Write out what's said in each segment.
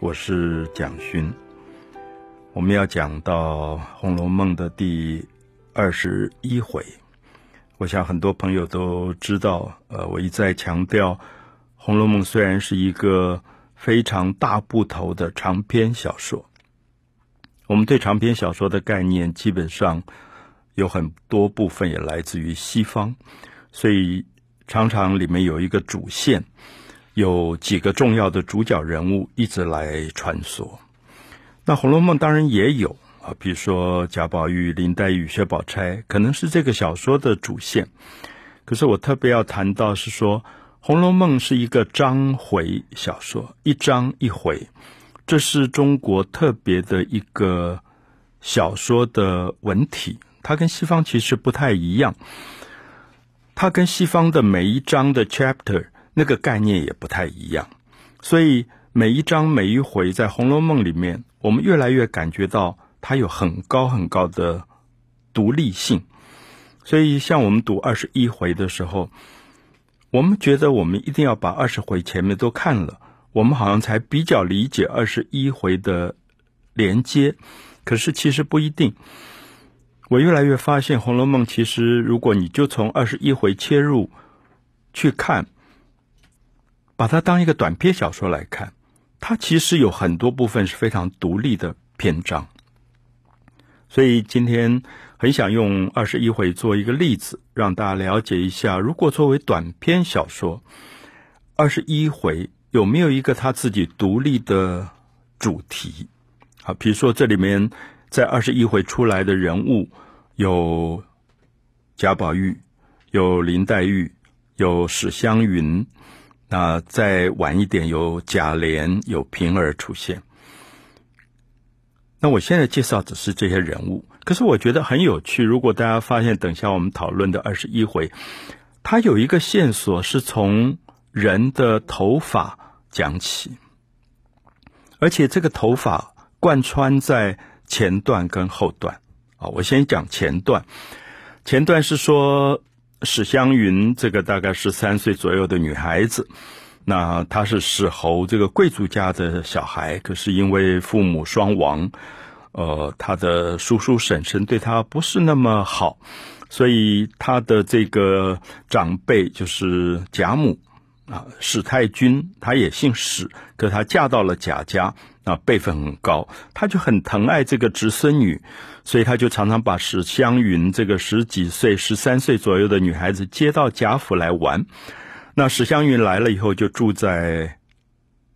我是蒋勋。我们要讲到《红楼梦》的第二十一回，我想很多朋友都知道。呃，我一再强调，《红楼梦》虽然是一个非常大部头的长篇小说，我们对长篇小说的概念基本上有很多部分也来自于西方，所以常常里面有一个主线。有几个重要的主角人物一直来穿梭，那《红楼梦》当然也有啊，比如说贾宝玉、林黛玉、薛宝钗，可能是这个小说的主线。可是我特别要谈到是说，《红楼梦》是一个章回小说，一章一回，这是中国特别的一个小说的文体，它跟西方其实不太一样，它跟西方的每一章的 chapter。那个概念也不太一样，所以每一章每一回在《红楼梦》里面，我们越来越感觉到它有很高很高的独立性。所以，像我们读二十一回的时候，我们觉得我们一定要把二十回前面都看了，我们好像才比较理解二十一回的连接。可是其实不一定。我越来越发现，《红楼梦》其实如果你就从二十一回切入去看。把它当一个短篇小说来看，它其实有很多部分是非常独立的篇章。所以今天很想用二十一回做一个例子，让大家了解一下，如果作为短篇小说，二十一回有没有一个他自己独立的主题？好，比如说这里面在二十一回出来的人物有贾宝玉，有林黛玉，有史湘云。那再晚一点，有贾琏、有平儿出现。那我现在介绍只是这些人物，可是我觉得很有趣。如果大家发现，等一下我们讨论的二十一回，它有一个线索是从人的头发讲起，而且这个头发贯穿在前段跟后段。啊，我先讲前段，前段是说。史湘云这个大概十三岁左右的女孩子，那她是史侯这个贵族家的小孩，可是因为父母双亡，呃，她的叔叔婶婶对她不是那么好，所以她的这个长辈就是贾母啊，史太君，她也姓史，可她嫁到了贾家。啊，辈分很高，他就很疼爱这个侄孙女，所以他就常常把史湘云这个十几岁、十三岁左右的女孩子接到贾府来玩。那史湘云来了以后，就住在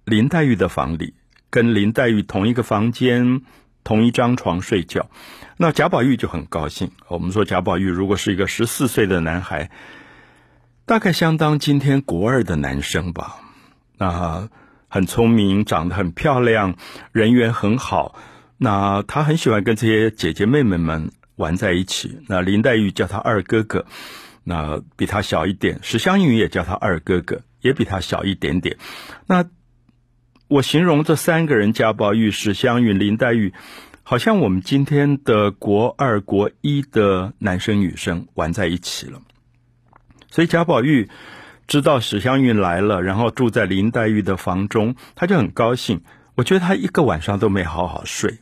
林黛玉的房里，跟林黛玉同一个房间、同一张床睡觉。那贾宝玉就很高兴。我们说贾宝玉如果是一个十四岁的男孩，大概相当今天国二的男生吧。那。很聪明，长得很漂亮，人缘很好。那他很喜欢跟这些姐姐妹妹们玩在一起。那林黛玉叫他二哥哥，那比他小一点。史湘云也叫他二哥哥，也比他小一点点。那我形容这三个人：贾宝玉、史湘云、林黛玉，好像我们今天的国二、国一的男生女生玩在一起了。所以贾宝玉。知道史湘云来了，然后住在林黛玉的房中，他就很高兴。我觉得他一个晚上都没好好睡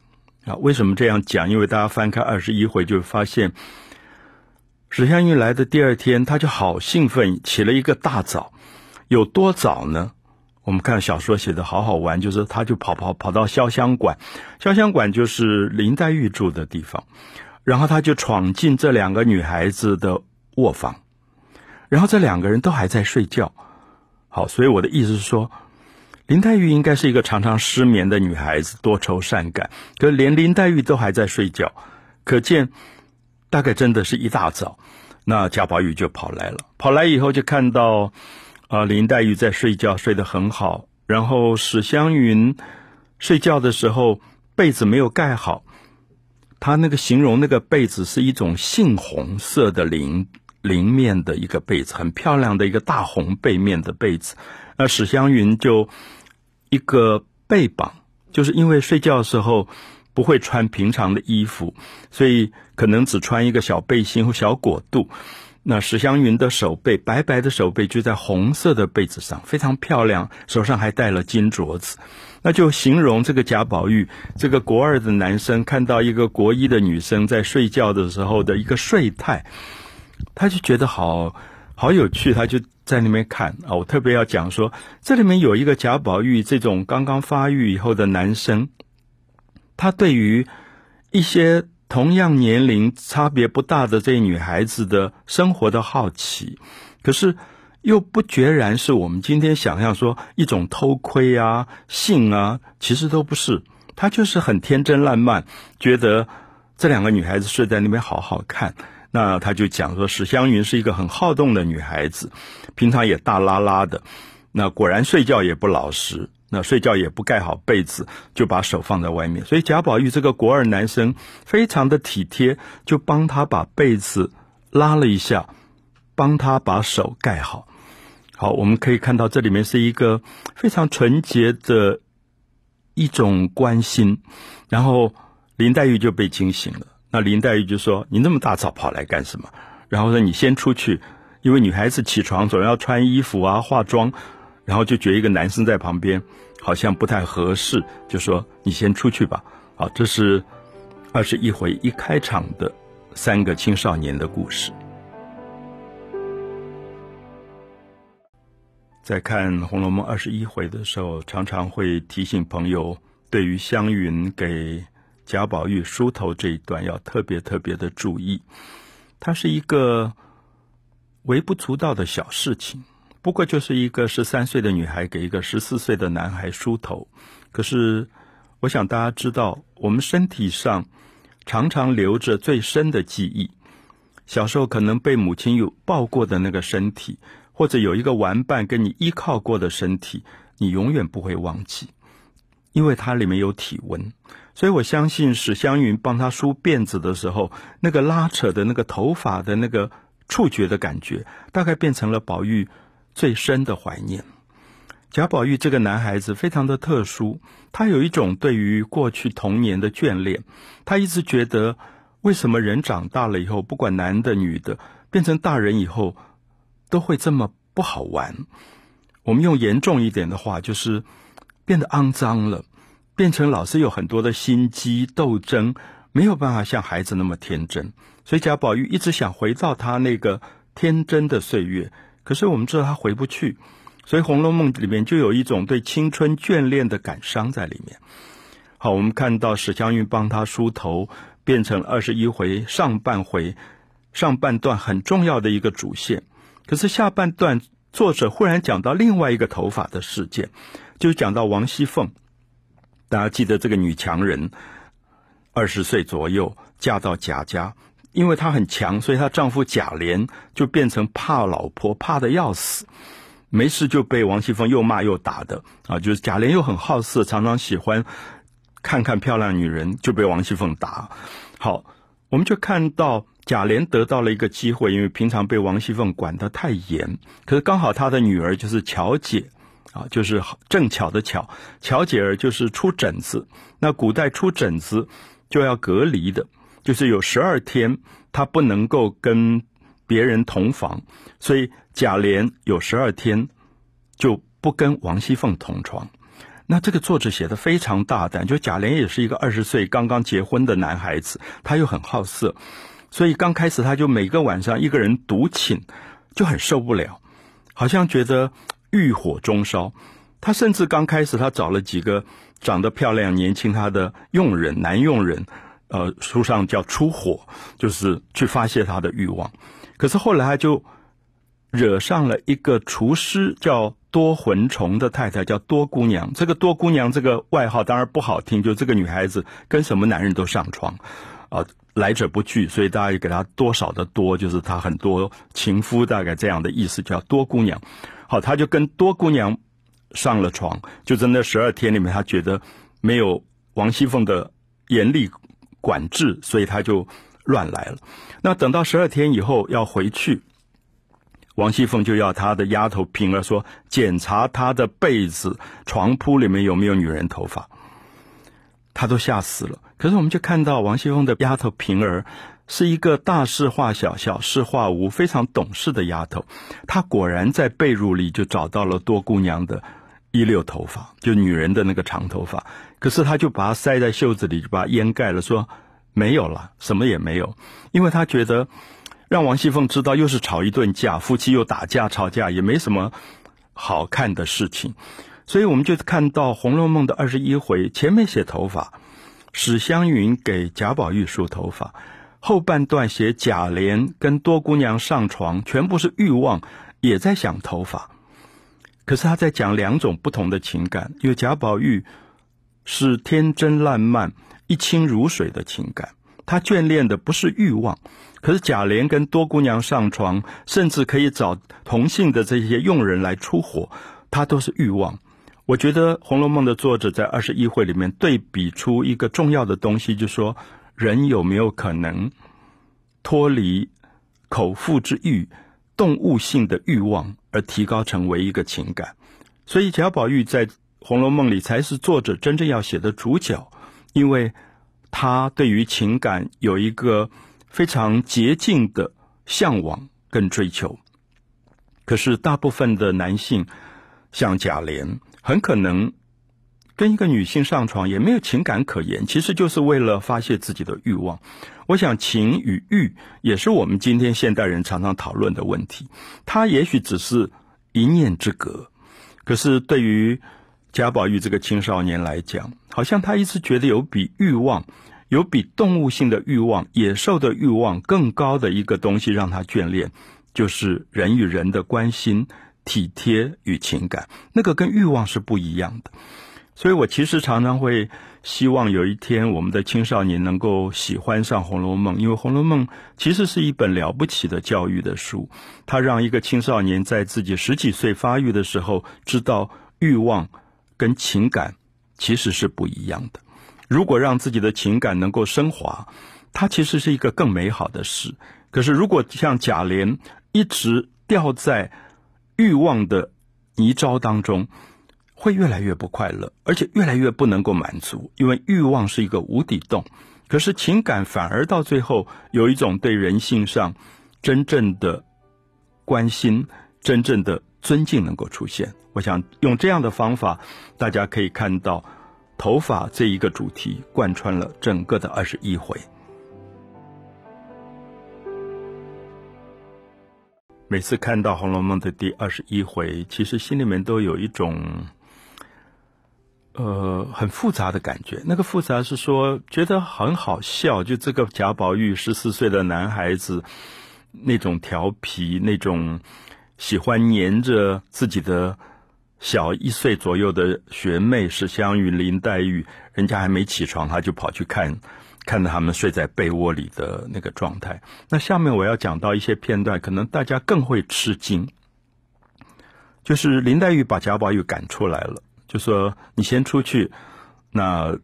啊！为什么这样讲？因为大家翻开二十一回，就会发现史湘云来的第二天，他就好兴奋，起了一个大早。有多早呢？我们看小说写的好好玩，就是他就跑跑跑到潇湘馆，潇湘馆就是林黛玉住的地方，然后他就闯进这两个女孩子的卧房。然后这两个人都还在睡觉，好，所以我的意思是说，林黛玉应该是一个常常失眠的女孩子，多愁善感。可连林黛玉都还在睡觉，可见大概真的是一大早，那贾宝玉就跑来了。跑来以后就看到啊，林黛玉在睡觉，睡得很好。然后史湘云睡觉的时候被子没有盖好，他那个形容那个被子是一种杏红色的绫。绫面的一个被子，很漂亮的一个大红背面的被子。那史湘云就一个背绑，就是因为睡觉的时候不会穿平常的衣服，所以可能只穿一个小背心或小裹肚。那史湘云的手背，白白的手背就在红色的被子上，非常漂亮，手上还戴了金镯子。那就形容这个贾宝玉，这个国二的男生看到一个国一的女生在睡觉的时候的一个睡态，他就觉得好好有趣，他就在那边看啊。我特别要讲说，这里面有一个贾宝玉这种刚刚发育以后的男生，他对于一些。同样年龄差别不大的这女孩子的生活的好奇，可是又不决然是我们今天想象说一种偷窥啊、性啊，其实都不是。他就是很天真烂漫，觉得这两个女孩子睡在那边好好看。那他就讲说，史湘云是一个很好动的女孩子，平常也大拉拉的，那果然睡觉也不老实。那睡觉也不盖好被子，就把手放在外面。所以贾宝玉这个国二男生非常的体贴，就帮他把被子拉了一下，帮他把手盖好。好，我们可以看到这里面是一个非常纯洁的一种关心。然后林黛玉就被惊醒了。那林黛玉就说：“你那么大早跑来干什么？”然后说：“你先出去，因为女孩子起床总要穿衣服啊，化妆。”然后就觉得一个男生在旁边好像不太合适，就说你先出去吧。好，这是二十一回一开场的三个青少年的故事。在看《红楼梦》二十一回的时候，常常会提醒朋友，对于湘云给贾宝玉梳头这一段要特别特别的注意，它是一个微不足道的小事情。不过就是一个十三岁的女孩给一个十四岁的男孩梳头，可是我想大家知道，我们身体上常常留着最深的记忆。小时候可能被母亲有抱过的那个身体，或者有一个玩伴跟你依靠过的身体，你永远不会忘记，因为它里面有体温。所以我相信史湘云帮他梳辫子的时候，那个拉扯的那个头发的那个触觉的感觉，大概变成了宝玉。最深的怀念，贾宝玉这个男孩子非常的特殊，他有一种对于过去童年的眷恋。他一直觉得，为什么人长大了以后，不管男的女的，变成大人以后，都会这么不好玩？我们用严重一点的话，就是变得肮脏了，变成老是有很多的心机斗争，没有办法像孩子那么天真。所以贾宝玉一直想回到他那个天真的岁月。可是我们知道他回不去，所以《红楼梦》里面就有一种对青春眷恋的感伤在里面。好，我们看到史湘云帮他梳头，变成二十一回上半回上半段很重要的一个主线。可是下半段作者忽然讲到另外一个头发的事件，就讲到王熙凤。大家记得这个女强人，二十岁左右嫁到贾家。因为她很强，所以她丈夫贾琏就变成怕老婆，怕的要死，没事就被王熙凤又骂又打的啊！就是贾琏又很好色，常常喜欢看看漂亮女人，就被王熙凤打。好，我们就看到贾琏得到了一个机会，因为平常被王熙凤管得太严，可是刚好他的女儿就是巧姐啊，就是正巧的巧，巧姐儿就是出疹子，那古代出疹子就要隔离的。就是有十二天，她不能够跟别人同房，所以贾琏有十二天就不跟王熙凤同床。那这个作者写的非常大胆，就贾琏也是一个二十岁刚刚结婚的男孩子，他又很好色，所以刚开始他就每个晚上一个人独寝，就很受不了，好像觉得欲火中烧。他甚至刚开始他找了几个长得漂亮、年轻他的佣人，男佣人。呃，书上叫出火，就是去发泄他的欲望。可是后来他就惹上了一个厨师，叫多魂虫的太太，叫多姑娘。这个多姑娘这个外号当然不好听，就这个女孩子跟什么男人都上床，啊，来者不拒，所以大家也给她多少的多，就是她很多情夫，大概这样的意思，叫多姑娘。好，他就跟多姑娘上了床，就在那十二天里面，他觉得没有王熙凤的严厉。管制，所以他就乱来了。那等到十二天以后要回去，王熙凤就要她的丫头平儿说检查她的被子、床铺里面有没有女人头发。他都吓死了。可是我们就看到王熙凤的丫头平儿是一个大事化小、小事化无、非常懂事的丫头。她果然在被褥里就找到了多姑娘的一溜头发，就女人的那个长头发。可是她就把它塞在袖子里，就把它掩盖了，说没有了，什么也没有。因为她觉得让王熙凤知道又是吵一顿架，夫妻又打架吵架，也没什么好看的事情。所以我们就看到《红楼梦》的二十一回，前面写头发，史湘云给贾宝玉梳头发。后半段写贾琏跟多姑娘上床，全部是欲望，也在想头发。可是他在讲两种不同的情感，因为贾宝玉是天真烂漫、一清如水的情感，他眷恋的不是欲望。可是贾琏跟多姑娘上床，甚至可以找同性的这些佣人来出火，他都是欲望。我觉得《红楼梦》的作者在二十一回里面对比出一个重要的东西，就说。人有没有可能脱离口腹之欲、动物性的欲望，而提高成为一个情感？所以贾宝玉在《红楼梦》里才是作者真正要写的主角，因为他对于情感有一个非常洁净的向往跟追求。可是大部分的男性，像贾琏，很可能。跟一个女性上床也没有情感可言，其实就是为了发泄自己的欲望。我想情与欲也是我们今天现代人常常讨论的问题。它也许只是一念之隔，可是对于贾宝玉这个青少年来讲，好像他一直觉得有比欲望、有比动物性的欲望、野兽的欲望更高的一个东西让他眷恋，就是人与人的关心、体贴与情感。那个跟欲望是不一样的。所以我其实常常会希望有一天我们的青少年能够喜欢上《红楼梦》，因为《红楼梦》其实是一本了不起的教育的书。它让一个青少年在自己十几岁发育的时候，知道欲望跟情感其实是不一样的。如果让自己的情感能够升华，它其实是一个更美好的事。可是如果像贾琏一直掉在欲望的泥沼当中，会越来越不快乐，而且越来越不能够满足，因为欲望是一个无底洞。可是情感反而到最后有一种对人性上真正的关心、真正的尊敬能够出现。我想用这样的方法，大家可以看到头发这一个主题贯穿了整个的二十一回。每次看到《红楼梦》的第二十一回，其实心里面都有一种。呃，很复杂的感觉。那个复杂是说，觉得很好笑。就这个贾宝玉十四岁的男孩子，那种调皮，那种喜欢黏着自己的小一岁左右的学妹史湘云、林黛玉，人家还没起床，他就跑去看，看到他们睡在被窝里的那个状态。那下面我要讲到一些片段，可能大家更会吃惊。就是林黛玉把贾宝玉赶出来了。就说你先出去，那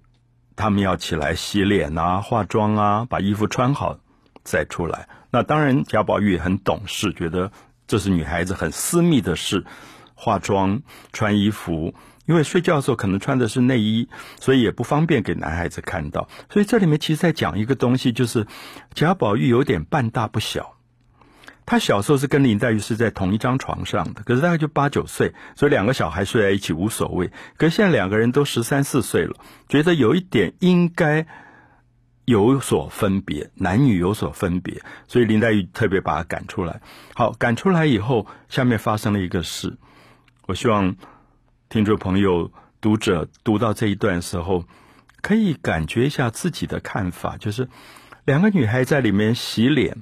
他们要起来洗脸啊、化妆啊，把衣服穿好再出来。那当然，贾宝玉很懂事，觉得这是女孩子很私密的事，化妆、穿衣服，因为睡觉的时候可能穿的是内衣，所以也不方便给男孩子看到。所以这里面其实在讲一个东西，就是贾宝玉有点半大不小。他小时候是跟林黛玉是在同一张床上的，可是大概就八九岁，所以两个小孩睡在一起无所谓。可是现在两个人都十三四岁了，觉得有一点应该有所分别，男女有所分别，所以林黛玉特别把他赶出来。好，赶出来以后，下面发生了一个事，我希望听众朋友、读者读到这一段时候，可以感觉一下自己的看法，就是两个女孩在里面洗脸。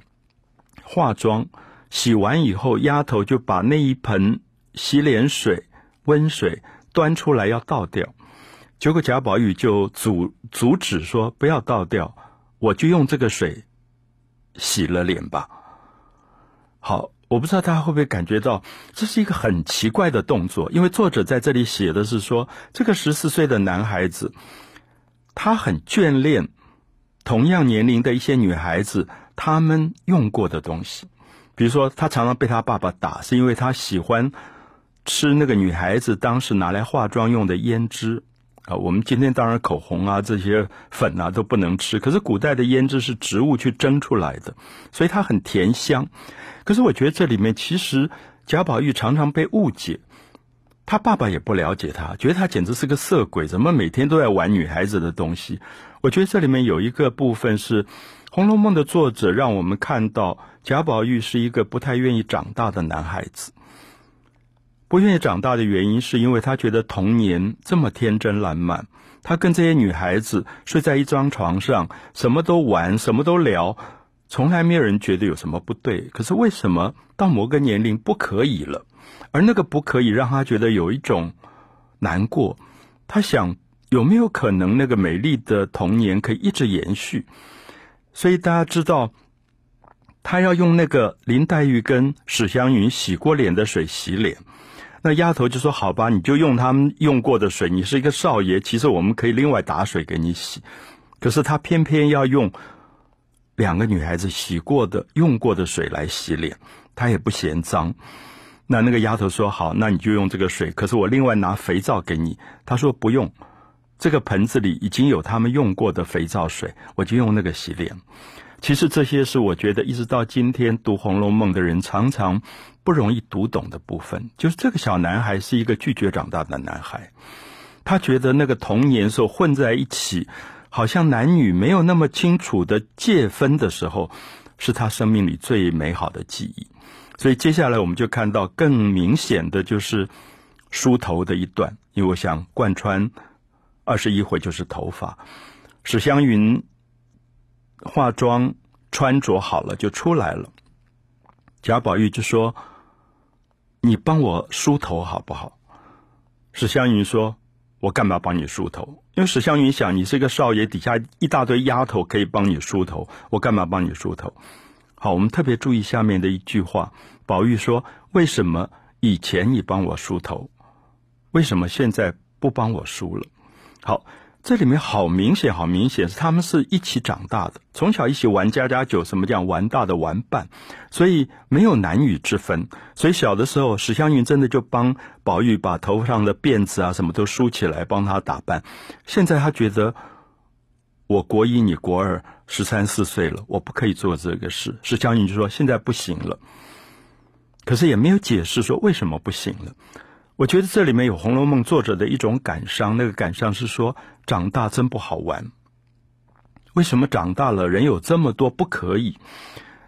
化妆，洗完以后，丫头就把那一盆洗脸水、温水端出来要倒掉，结果贾宝玉就阻阻止说：“不要倒掉，我就用这个水洗了脸吧。”好，我不知道大家会不会感觉到这是一个很奇怪的动作，因为作者在这里写的是说，这个十四岁的男孩子，他很眷恋同样年龄的一些女孩子。他们用过的东西，比如说，他常常被他爸爸打，是因为他喜欢吃那个女孩子当时拿来化妆用的胭脂，啊。我们今天当然口红啊这些粉啊都不能吃，可是古代的胭脂是植物去蒸出来的，所以它很甜香。可是我觉得这里面其实贾宝玉常常被误解。他爸爸也不了解他，觉得他简直是个色鬼，怎么每天都在玩女孩子的东西？我觉得这里面有一个部分是《红楼梦》的作者让我们看到贾宝玉是一个不太愿意长大的男孩子。不愿意长大的原因是因为他觉得童年这么天真烂漫，他跟这些女孩子睡在一张床上，什么都玩，什么都聊，从来没有人觉得有什么不对。可是为什么到某个年龄不可以了？而那个不可以让他觉得有一种难过，他想有没有可能那个美丽的童年可以一直延续？所以大家知道，他要用那个林黛玉跟史湘云洗过脸的水洗脸，那丫头就说：“好吧，你就用他们用过的水。你是一个少爷，其实我们可以另外打水给你洗。可是他偏偏要用两个女孩子洗过的、用过的水来洗脸，他也不嫌脏。”那那个丫头说：“好，那你就用这个水。可是我另外拿肥皂给你。”他说：“不用，这个盆子里已经有他们用过的肥皂水，我就用那个洗脸。”其实这些是我觉得一直到今天读《红楼梦》的人常常不容易读懂的部分。就是这个小男孩是一个拒绝长大的男孩，他觉得那个童年时候混在一起，好像男女没有那么清楚的界分的时候，是他生命里最美好的记忆。所以接下来我们就看到更明显的就是梳头的一段，因为我想贯穿二十一回就是头发。史湘云化妆穿着好了就出来了，贾宝玉就说：“你帮我梳头好不好？”史湘云说：“我干嘛帮你梳头？因为史湘云想你是个少爷，底下一大堆丫头可以帮你梳头，我干嘛帮你梳头？”好，我们特别注意下面的一句话。宝玉说：“为什么以前你帮我梳头，为什么现在不帮我梳了？”好，这里面好明显，好明显是他们是一起长大的，从小一起玩家家酒，什么叫玩大的玩伴？所以没有男女之分。所以小的时候，史湘云真的就帮宝玉把头上的辫子啊什么都梳起来，帮他打扮。现在他觉得。我国一，你国二，十三四岁了，我不可以做这个事。史湘云就说：“现在不行了。”可是也没有解释说为什么不行了。我觉得这里面有《红楼梦》作者的一种感伤，那个感伤是说长大真不好玩。为什么长大了人有这么多不可以？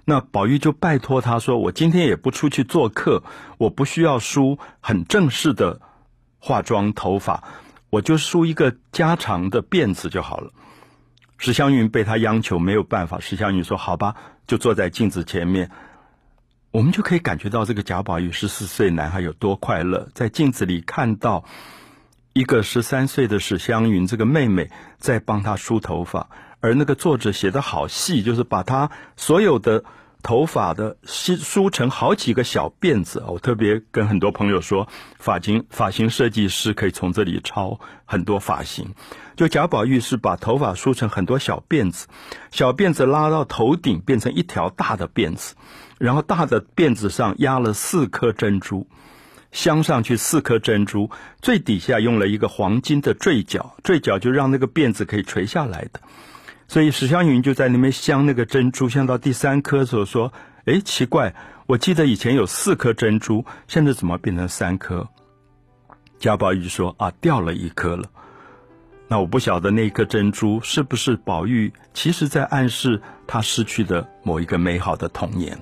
那宝玉就拜托他说：“我今天也不出去做客，我不需要梳很正式的化妆头发，我就梳一个家常的辫子就好了。”史湘云被他央求没有办法，史湘云说：“好吧，就坐在镜子前面，我们就可以感觉到这个贾宝玉十四岁男孩有多快乐，在镜子里看到一个十三岁的史湘云这个妹妹在帮他梳头发，而那个作者写的好细，就是把他所有的。”头发的梳梳成好几个小辫子我特别跟很多朋友说，发型发型设计师可以从这里抄很多发型。就贾宝玉是把头发梳成很多小辫子，小辫子拉到头顶变成一条大的辫子，然后大的辫子上压了四颗珍珠，镶上去四颗珍珠，最底下用了一个黄金的坠角，坠角就让那个辫子可以垂下来的。所以史湘云就在那边镶那个珍珠，镶到第三颗的时候说：“哎，奇怪，我记得以前有四颗珍珠，现在怎么变成三颗？”贾宝玉说：“啊，掉了一颗了。那我不晓得那颗珍珠是不是宝玉，其实在暗示他失去的某一个美好的童年。”